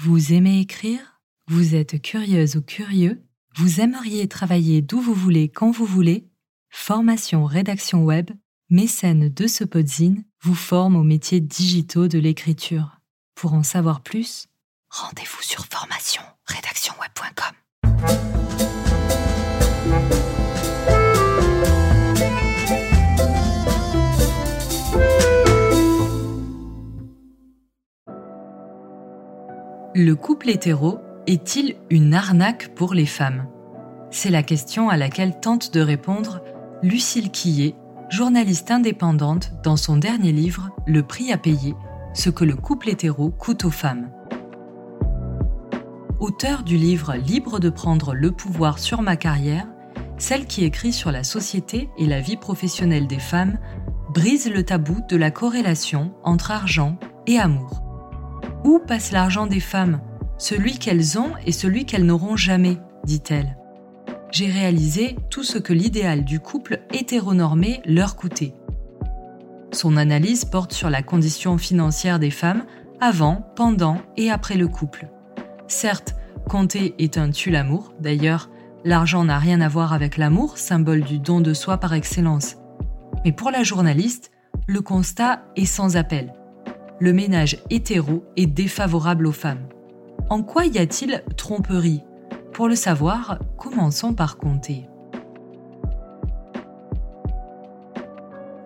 Vous aimez écrire? Vous êtes curieuse ou curieux? Vous aimeriez travailler d'où vous voulez quand vous voulez? Formation rédaction web, mécène de ce podzine vous forme aux métiers digitaux de l'écriture. Pour en savoir plus, rendez-vous sur formation Le couple hétéro est-il une arnaque pour les femmes? C'est la question à laquelle tente de répondre Lucille Quillet, journaliste indépendante dans son dernier livre Le prix à payer, ce que le couple hétéro coûte aux femmes. Auteur du livre Libre de prendre le pouvoir sur ma carrière, celle qui écrit sur la société et la vie professionnelle des femmes brise le tabou de la corrélation entre argent et amour. Où passe l'argent des femmes? Celui qu'elles ont et celui qu'elles n'auront jamais, dit-elle. J'ai réalisé tout ce que l'idéal du couple hétéronormé leur coûtait. Son analyse porte sur la condition financière des femmes avant, pendant et après le couple. Certes, compter est un tue-l'amour, d'ailleurs, l'argent n'a rien à voir avec l'amour, symbole du don de soi par excellence. Mais pour la journaliste, le constat est sans appel le ménage hétéro est défavorable aux femmes. En quoi y a-t-il tromperie? Pour le savoir, commençons par compter.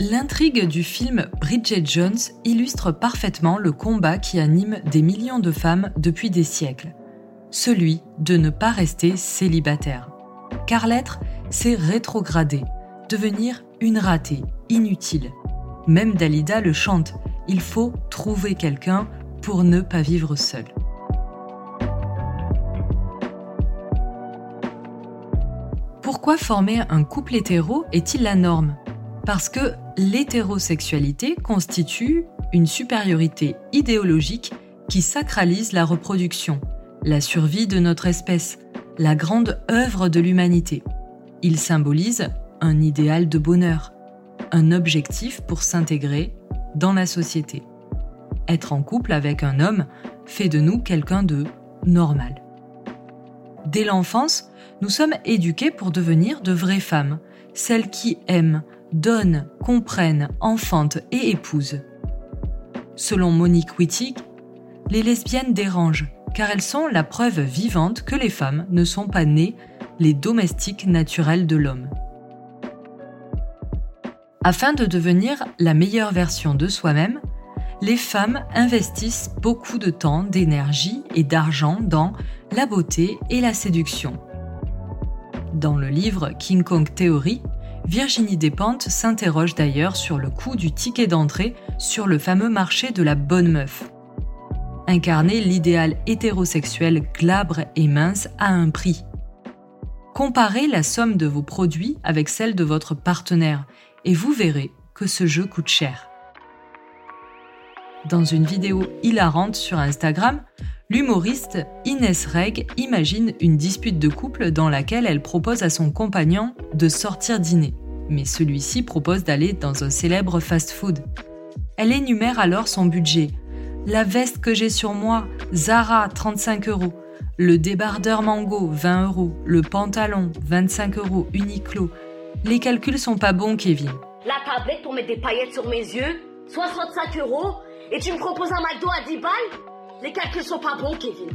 L'intrigue du film Bridget Jones illustre parfaitement le combat qui anime des millions de femmes depuis des siècles, celui de ne pas rester célibataire. Car l'être, c'est rétrograder, devenir une ratée, inutile. Même Dalida le chante, il faut trouver quelqu'un pour ne pas vivre seul. Pourquoi former un couple hétéro est-il la norme? Parce que l'hétérosexualité constitue une supériorité idéologique qui sacralise la reproduction, la survie de notre espèce, la grande œuvre de l'humanité. Il symbolise un idéal de bonheur, un objectif pour s'intégrer dans la société. Être en couple avec un homme fait de nous quelqu'un de normal. Dès l'enfance, nous sommes éduqués pour devenir de vraies femmes, celles qui aiment, donnent, comprennent, enfantent et épousent. Selon Monique Wittig, les lesbiennes dérangent car elles sont la preuve vivante que les femmes ne sont pas nées les domestiques naturels de l'homme. Afin de devenir la meilleure version de soi-même, les femmes investissent beaucoup de temps, d'énergie et d'argent dans la beauté et la séduction. Dans le livre King Kong Theory, Virginie Despentes s'interroge d'ailleurs sur le coût du ticket d'entrée sur le fameux marché de la bonne meuf. Incarner l'idéal hétérosexuel glabre et mince à un prix. Comparez la somme de vos produits avec celle de votre partenaire et vous verrez que ce jeu coûte cher. Dans une vidéo hilarante sur Instagram, l'humoriste Inès Reg imagine une dispute de couple dans laquelle elle propose à son compagnon de sortir dîner, mais celui-ci propose d'aller dans un célèbre fast-food. Elle énumère alors son budget. La veste que j'ai sur moi, Zara, 35 euros. Le débardeur Mango, 20 euros. Le pantalon, 25 euros, Uniqlo. Les calculs sont pas bons, Kevin. La tablette pour mettre des paillettes sur mes yeux, 65 euros, et tu me proposes un McDo à 10 balles? Les calculs sont pas bons, Kevin.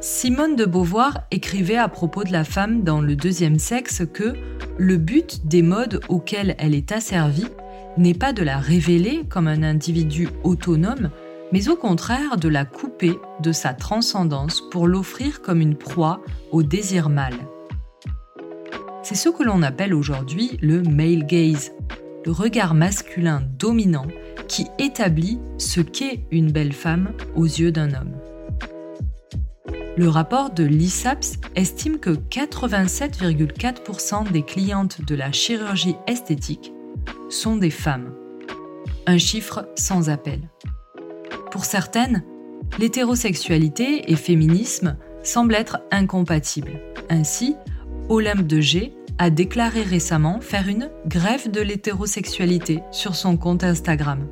Simone de Beauvoir écrivait à propos de la femme dans Le deuxième sexe que le but des modes auxquels elle est asservie n'est pas de la révéler comme un individu autonome, mais au contraire de la couper de sa transcendance pour l'offrir comme une proie au désir mâle. C'est ce que l'on appelle aujourd'hui le male gaze, le regard masculin dominant qui établit ce qu'est une belle femme aux yeux d'un homme. Le rapport de l'ISAPS estime que 87,4% des clientes de la chirurgie esthétique sont des femmes. Un chiffre sans appel. Pour certaines, l'hétérosexualité et féminisme semblent être incompatibles. Ainsi, Olympe de G a déclaré récemment faire une grève de l'hétérosexualité sur son compte Instagram.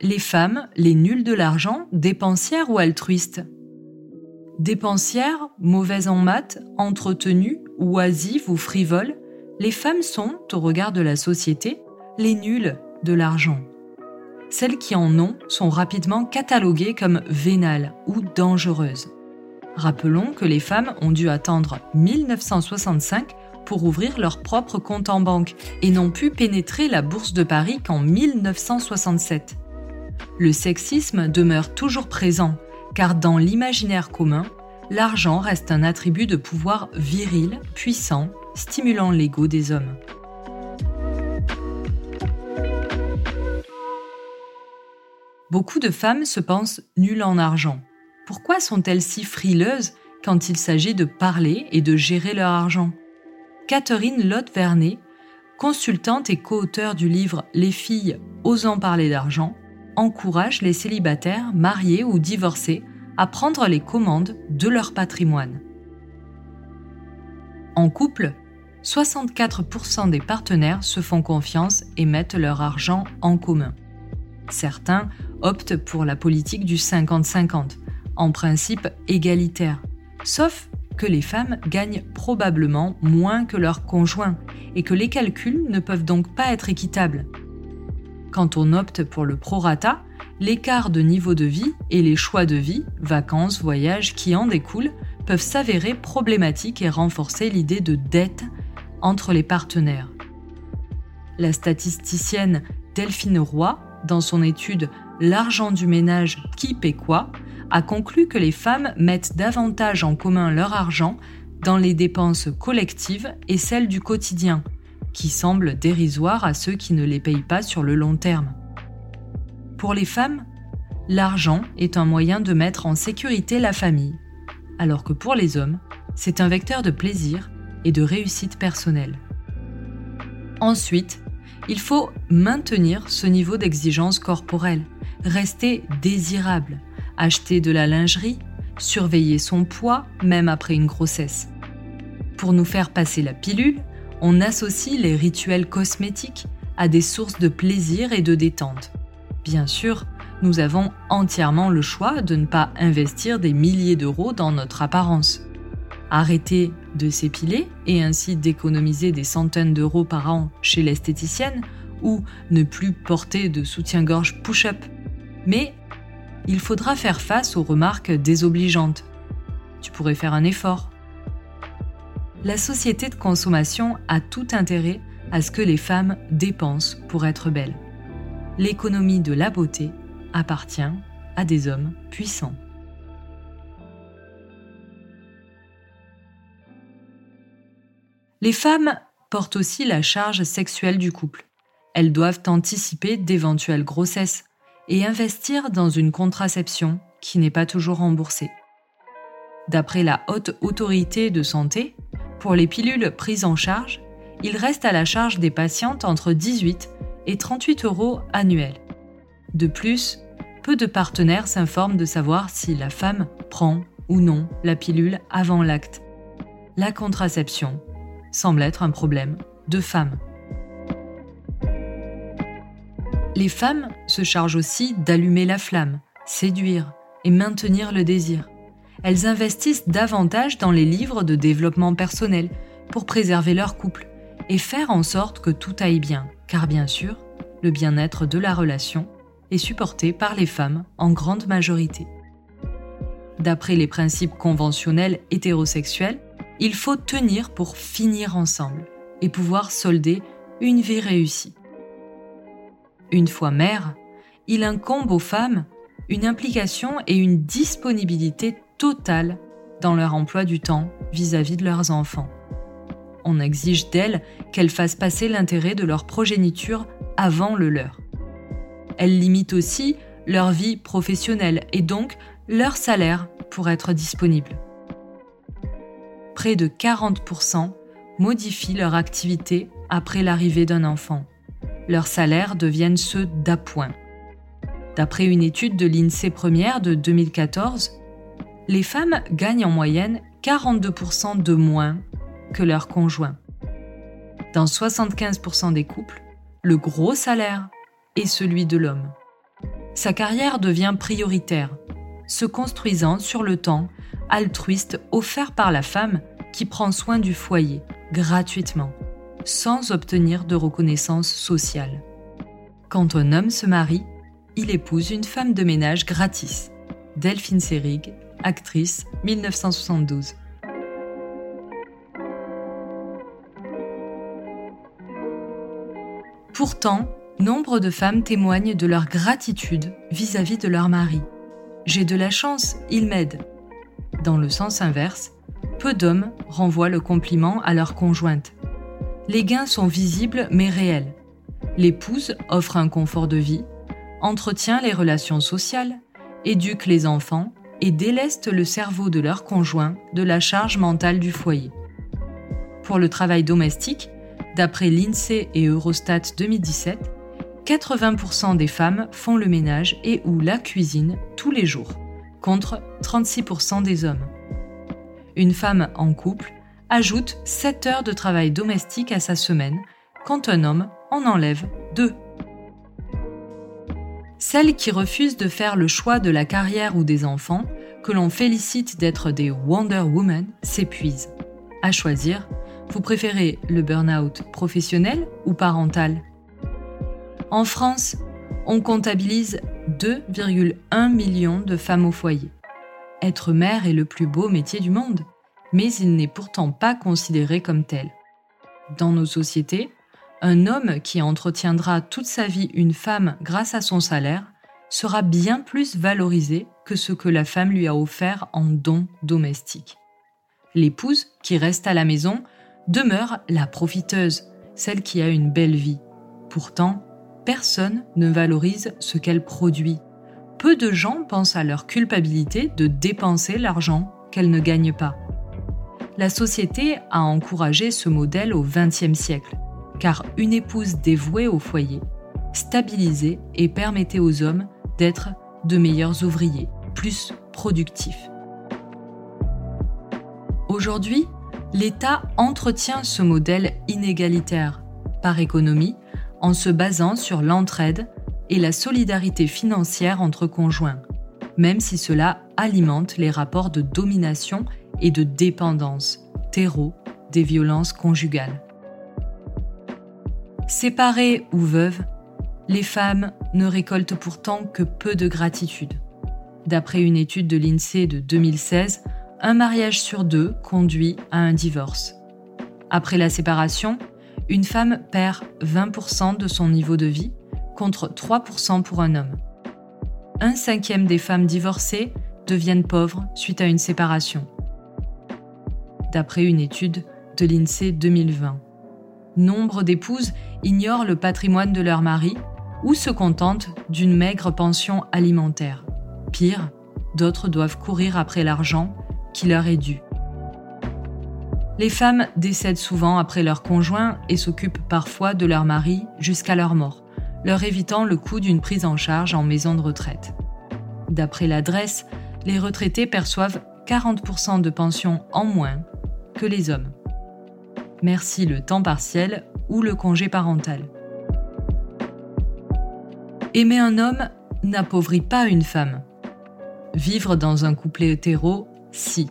les femmes, les nuls de l'argent, dépensières ou altruistes? Dépensières, mauvaises en maths, entretenues, oisives ou frivoles, les femmes sont, au regard de la société, les nuls de l'argent. Celles qui en ont sont rapidement cataloguées comme vénales ou dangereuses. Rappelons que les femmes ont dû attendre 1965 pour ouvrir leur propre compte en banque et n'ont pu pénétrer la bourse de Paris qu'en 1967. Le sexisme demeure toujours présent, car dans l'imaginaire commun, l'argent reste un attribut de pouvoir viril, puissant, stimulant l'ego des hommes. Beaucoup de femmes se pensent nulles en argent. Pourquoi sont-elles si frileuses quand il s'agit de parler et de gérer leur argent? Catherine Lotte-Vernet, consultante et co-auteure du livre Les filles osant parler d'argent, encourage les célibataires, mariés ou divorcés à prendre les commandes de leur patrimoine. En couple, 64% des partenaires se font confiance et mettent leur argent en commun. Certains optent pour la politique du 50-50, en principe égalitaire, sauf que les femmes gagnent probablement moins que leurs conjoints et que les calculs ne peuvent donc pas être équitables. Quand on opte pour le prorata, l'écart de niveau de vie et les choix de vie, vacances, voyages qui en découlent, peuvent s'avérer problématiques et renforcer l'idée de dette entre les partenaires. La statisticienne Delphine Roy, dans son étude L'argent du ménage, qui paie quoi a conclu que les femmes mettent davantage en commun leur argent dans les dépenses collectives et celles du quotidien, qui semblent dérisoires à ceux qui ne les payent pas sur le long terme. Pour les femmes, l'argent est un moyen de mettre en sécurité la famille, alors que pour les hommes, c'est un vecteur de plaisir et de réussite personnelle. Ensuite, il faut maintenir ce niveau d'exigence corporelle, rester désirable, acheter de la lingerie, surveiller son poids même après une grossesse. Pour nous faire passer la pilule, on associe les rituels cosmétiques à des sources de plaisir et de détente. Bien sûr, nous avons entièrement le choix de ne pas investir des milliers d'euros dans notre apparence. Arrêter de s'épiler et ainsi d'économiser des centaines d'euros par an chez l'esthéticienne ou ne plus porter de soutien-gorge push-up. Mais il faudra faire face aux remarques désobligeantes. Tu pourrais faire un effort. La société de consommation a tout intérêt à ce que les femmes dépensent pour être belles. L'économie de la beauté appartient à des hommes puissants. Les femmes portent aussi la charge sexuelle du couple. Elles doivent anticiper d'éventuelles grossesses et investir dans une contraception qui n'est pas toujours remboursée. D'après la Haute Autorité de Santé, pour les pilules prises en charge, il reste à la charge des patientes entre 18 et 38 euros annuels. De plus, peu de partenaires s'informent de savoir si la femme prend ou non la pilule avant l'acte. La contraception semble être un problème de femmes. Les femmes se chargent aussi d'allumer la flamme, séduire et maintenir le désir. Elles investissent davantage dans les livres de développement personnel pour préserver leur couple et faire en sorte que tout aille bien, car bien sûr, le bien-être de la relation est supporté par les femmes en grande majorité. D'après les principes conventionnels hétérosexuels, il faut tenir pour finir ensemble et pouvoir solder une vie réussie. Une fois mère, il incombe aux femmes une implication et une disponibilité totale dans leur emploi du temps vis-à-vis de leurs enfants. On exige d'elles qu'elles fassent passer l'intérêt de leur progéniture avant le leur. Elles limitent aussi leur vie professionnelle et donc leur salaire pour être disponibles. Près de 40% modifient leur activité après l'arrivée d'un enfant leurs salaires deviennent ceux d'appoint. D'après une étude de l'INSEE première de 2014, les femmes gagnent en moyenne 42% de moins que leurs conjoints. Dans 75% des couples, le gros salaire est celui de l'homme. sa carrière devient prioritaire, se construisant sur le temps altruiste offert par la femme qui prend soin du foyer gratuitement, sans obtenir de reconnaissance sociale. Quand un homme se marie, il épouse une femme de ménage gratis. Delphine Seyrig, actrice, 1972. Pourtant, nombre de femmes témoignent de leur gratitude vis-à-vis de leur mari. J'ai de la chance, il m'aide. Dans le sens inverse, peu d'hommes renvoient le compliment à leur conjointe. Les gains sont visibles mais réels. L'épouse offre un confort de vie, entretient les relations sociales, éduque les enfants et déleste le cerveau de leur conjoint de la charge mentale du foyer. Pour le travail domestique, d'après l'INSEE et Eurostat 2017, 80% des femmes font le ménage et ou la cuisine tous les jours, contre 36% des hommes. Une femme en couple ajoute 7 heures de travail domestique à sa semaine, quand un homme en enlève 2. Celles qui refusent de faire le choix de la carrière ou des enfants, que l'on félicite d'être des Wonder Woman, s'épuisent. À choisir, vous préférez le burn-out professionnel ou parental? En France, on comptabilise 2,1 millions de femmes au foyer. Être mère est le plus beau métier du monde, mais il n'est pourtant pas considéré comme tel. Dans nos sociétés, un homme qui entretiendra toute sa vie une femme grâce à son salaire sera bien plus valorisé que ce que la femme lui a offert en dons domestiques. L'épouse, qui reste à la maison, demeure la profiteuse, celle qui a une belle vie. Pourtant, personne ne valorise ce qu'elle produit. Peu de gens pensent à leur culpabilité de dépenser l'argent qu'elle ne gagne pas. La société a encouragé ce modèle au XXe siècle car une épouse dévouée au foyer stabilisait et permettait aux hommes d'être de meilleurs ouvriers, plus productifs. Aujourd'hui, l'État entretient ce modèle inégalitaire par économie en se basant sur l'entraide et la solidarité financière entre conjoints, même si cela alimente les rapports de domination et de dépendance, terreau des violences conjugales. Séparées ou veuves, les femmes ne récoltent pourtant que peu de gratitude. D'après une étude de l'INSEE de 2016, un mariage sur deux conduit à un divorce. Après la séparation, une femme perd 20% de son niveau de vie contre 3% pour un homme. Un cinquième des femmes divorcées deviennent pauvres suite à une séparation. D'après une étude de l'INSEE 2020 nombre d'épouses ignorent le patrimoine de leur mari ou se contentent d'une maigre pension alimentaire. Pire, d'autres doivent courir après l'argent qui leur est dû. Les femmes décèdent souvent après leur conjoint et s'occupent parfois de leur mari jusqu'à leur mort, leur évitant le coût d'une prise en charge en maison de retraite. D'après l'adresse, les retraités perçoivent 40% de pension en moins que les hommes. Merci le temps partiel ou le congé parental. Aimer un homme n'appauvrit pas une femme. Vivre dans un couple hétéro, si.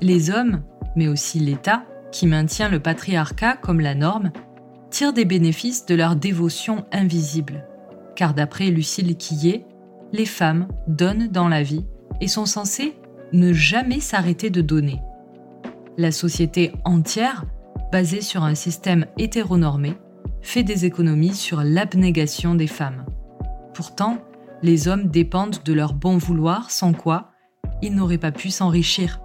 Les hommes, mais aussi l'État, qui maintient le patriarcat comme la norme, tirent des bénéfices de leur dévotion invisible. Car d'après Lucille Quillet, les femmes donnent dans la vie et sont censées ne jamais s'arrêter de donner la société entière, basée sur un système hétéronormé, fait des économies sur l'abnégation des femmes. Pourtant, les hommes dépendent de leur bon vouloir, sans quoi ils n'auraient pas pu s'enrichir.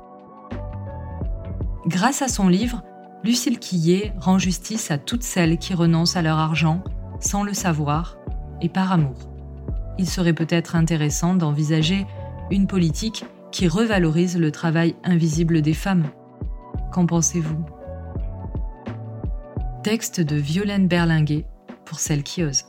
Grâce à son livre, Lucille Quillet rend justice à toutes celles qui renoncent à leur argent sans le savoir et par amour. Il serait peut-être intéressant d'envisager une politique qui revalorise le travail invisible des femmes. Qu'en pensez-vous? Texte de Violaine Berlinguet pour celle qui ose.